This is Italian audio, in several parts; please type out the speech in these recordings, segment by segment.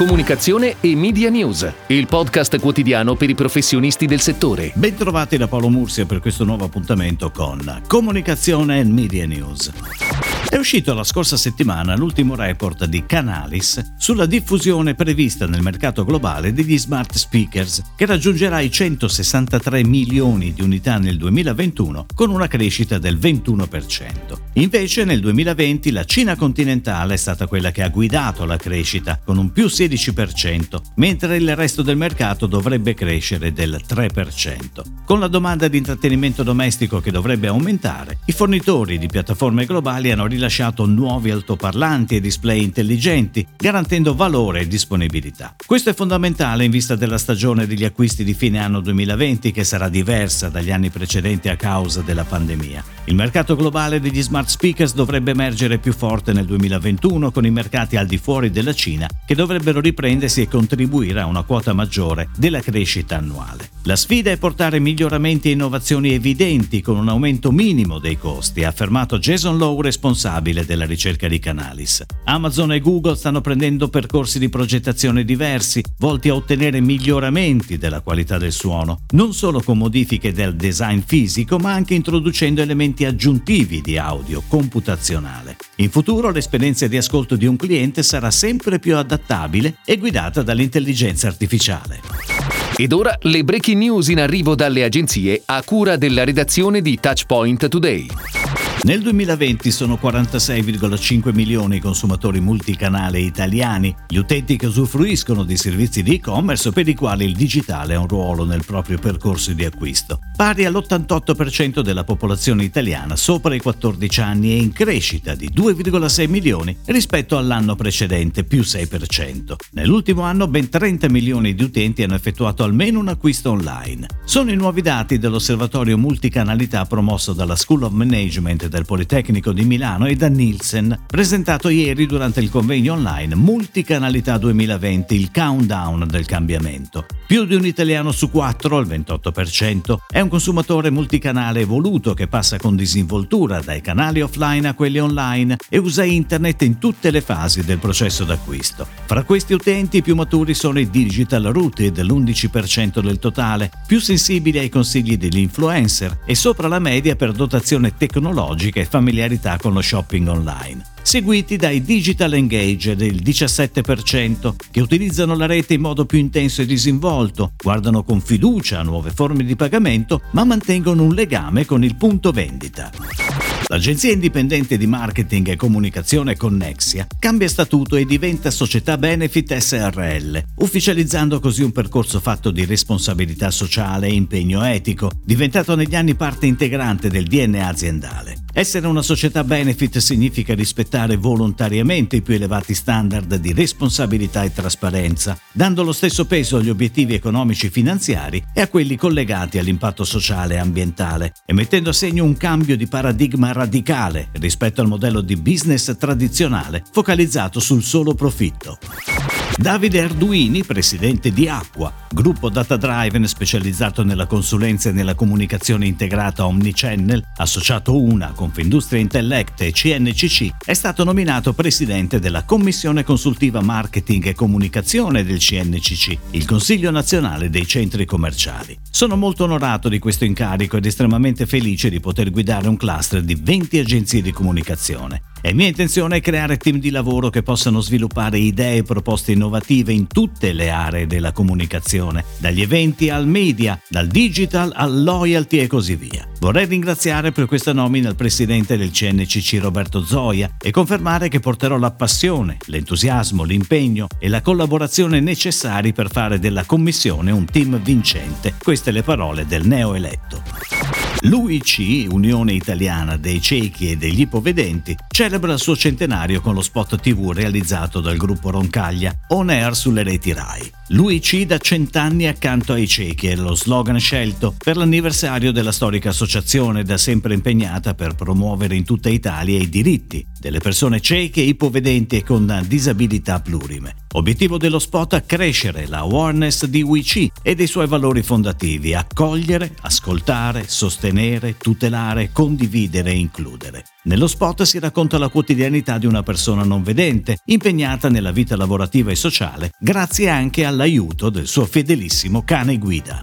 comunicazione e media news, il podcast quotidiano per i professionisti del settore. Bentrovati da Paolo Mursia per questo nuovo appuntamento con Comunicazione e Media News. È uscito la scorsa settimana l'ultimo report di Canalis sulla diffusione prevista nel mercato globale degli smart speakers, che raggiungerà i 163 milioni di unità nel 2021 con una crescita del 21%. Invece nel 2020 la Cina continentale è stata quella che ha guidato la crescita con un più 16%, mentre il resto del mercato dovrebbe crescere del 3%. Con la domanda di intrattenimento domestico che dovrebbe aumentare, i fornitori di piattaforme globali hanno rilasciato nuovi altoparlanti e display intelligenti, garantendo valore e disponibilità. Questo è fondamentale in vista della stagione degli acquisti di fine anno 2020 che sarà diversa dagli anni precedenti a causa della pandemia. Il mercato globale degli smart speakers dovrebbe emergere più forte nel 2021 con i mercati al di fuori della Cina che dovrebbero riprendersi e contribuire a una quota maggiore della crescita annuale. La sfida è portare miglioramenti e innovazioni evidenti con un aumento minimo dei costi, ha affermato Jason Lowe, responsabile della ricerca di Canalis. Amazon e Google stanno prendendo percorsi di progettazione diversi, volti a ottenere miglioramenti della qualità del suono, non solo con modifiche del design fisico, ma anche introducendo elementi aggiuntivi di audio computazionale. In futuro l'esperienza di ascolto di un cliente sarà sempre più adattabile e guidata dall'intelligenza artificiale. Ed ora le breaking news in arrivo dalle agenzie a cura della redazione di Touchpoint Today. Nel 2020 sono 46,5 milioni i consumatori multicanale italiani, gli utenti che usufruiscono di servizi di e-commerce per i quali il digitale ha un ruolo nel proprio percorso di acquisto, pari all'88% della popolazione italiana sopra i 14 anni e in crescita di 2,6 milioni rispetto all'anno precedente, più 6%. Nell'ultimo anno ben 30 milioni di utenti hanno effettuato almeno un acquisto online. Sono i nuovi dati dell'osservatorio multicanalità promosso dalla School of Management del Politecnico di Milano e da Nielsen, presentato ieri durante il convegno online Multicanalità 2020, il countdown del cambiamento. Più di un italiano su quattro, il 28%, è un consumatore multicanale evoluto che passa con disinvoltura dai canali offline a quelli online e usa internet in tutte le fasi del processo d'acquisto. Fra questi utenti i più maturi sono i digital rooted, l'11% del totale, più sensibili ai consigli degli influencer e sopra la media per dotazione tecnologica tecnologica e familiarità con lo shopping online, seguiti dai digital engage del 17%, che utilizzano la rete in modo più intenso e disinvolto, guardano con fiducia a nuove forme di pagamento, ma mantengono un legame con il punto vendita. L'agenzia indipendente di marketing e comunicazione Connexia cambia statuto e diventa società Benefit SRL, ufficializzando così un percorso fatto di responsabilità sociale e impegno etico, diventato negli anni parte integrante del DNA aziendale. Essere una società benefit significa rispettare volontariamente i più elevati standard di responsabilità e trasparenza, dando lo stesso peso agli obiettivi economici finanziari e a quelli collegati all'impatto sociale e ambientale, e mettendo a segno un cambio di paradigma radicale rispetto al modello di business tradizionale focalizzato sul solo profitto. Davide Arduini, presidente di Acqua, gruppo data driven specializzato nella consulenza e nella comunicazione integrata omnichannel, associato una Confindustria Intellect e CNCC, è stato nominato presidente della Commissione Consultiva Marketing e Comunicazione del CNCC, il Consiglio Nazionale dei Centri Commerciali. Sono molto onorato di questo incarico ed estremamente felice di poter guidare un cluster di 20 agenzie di comunicazione. È mia intenzione creare team di lavoro che possano sviluppare idee e proposte innovative in tutte le aree della comunicazione, dagli eventi al media, dal digital al loyalty e così via. Vorrei ringraziare per questa nomina il presidente del CNCC Roberto Zoia e confermare che porterò la passione, l'entusiasmo, l'impegno e la collaborazione necessari per fare della commissione un team vincente. Queste le parole del neoeletto. L'UIC, Unione Italiana dei Ciechi e degli Ipovedenti, celebra il suo centenario con lo spot TV realizzato dal gruppo Roncaglia, on air sulle reti RAI. L'UIC da cent'anni accanto ai ciechi è lo slogan scelto per l'anniversario della storica associazione da sempre impegnata per promuovere in tutta Italia i diritti delle persone cieche, ipovedenti e con disabilità plurime. Obiettivo dello spot è crescere la awareness di WIC e dei suoi valori fondativi, accogliere, ascoltare, sostenere, tutelare, condividere e includere. Nello spot si racconta la quotidianità di una persona non vedente, impegnata nella vita lavorativa e sociale, grazie anche all'aiuto del suo fedelissimo cane guida.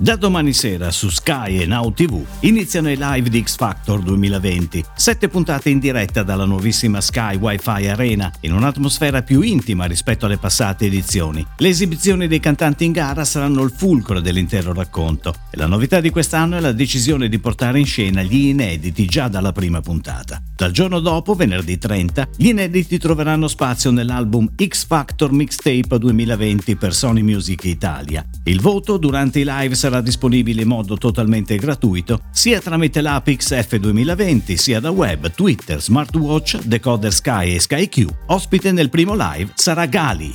Da domani sera su Sky e Now TV iniziano i live di X Factor 2020, sette puntate in diretta dalla nuovissima Sky Wi-Fi Arena, in un'atmosfera più intima rispetto alle passate edizioni. Le esibizioni dei cantanti in gara saranno il fulcro dell'intero racconto e la novità di quest'anno è la decisione di portare in scena gli inediti già dalla prima puntata. Dal giorno dopo, venerdì 30, gli inediti troveranno spazio nell'album X Factor Mixtape 2020 per Sony Music Italia. Il voto durante i live sarà disponibile in modo totalmente gratuito sia tramite l'app XF 2020 sia da web, Twitter, smartwatch, decoder Sky e SkyQ. Ospite nel primo live sarà Gali.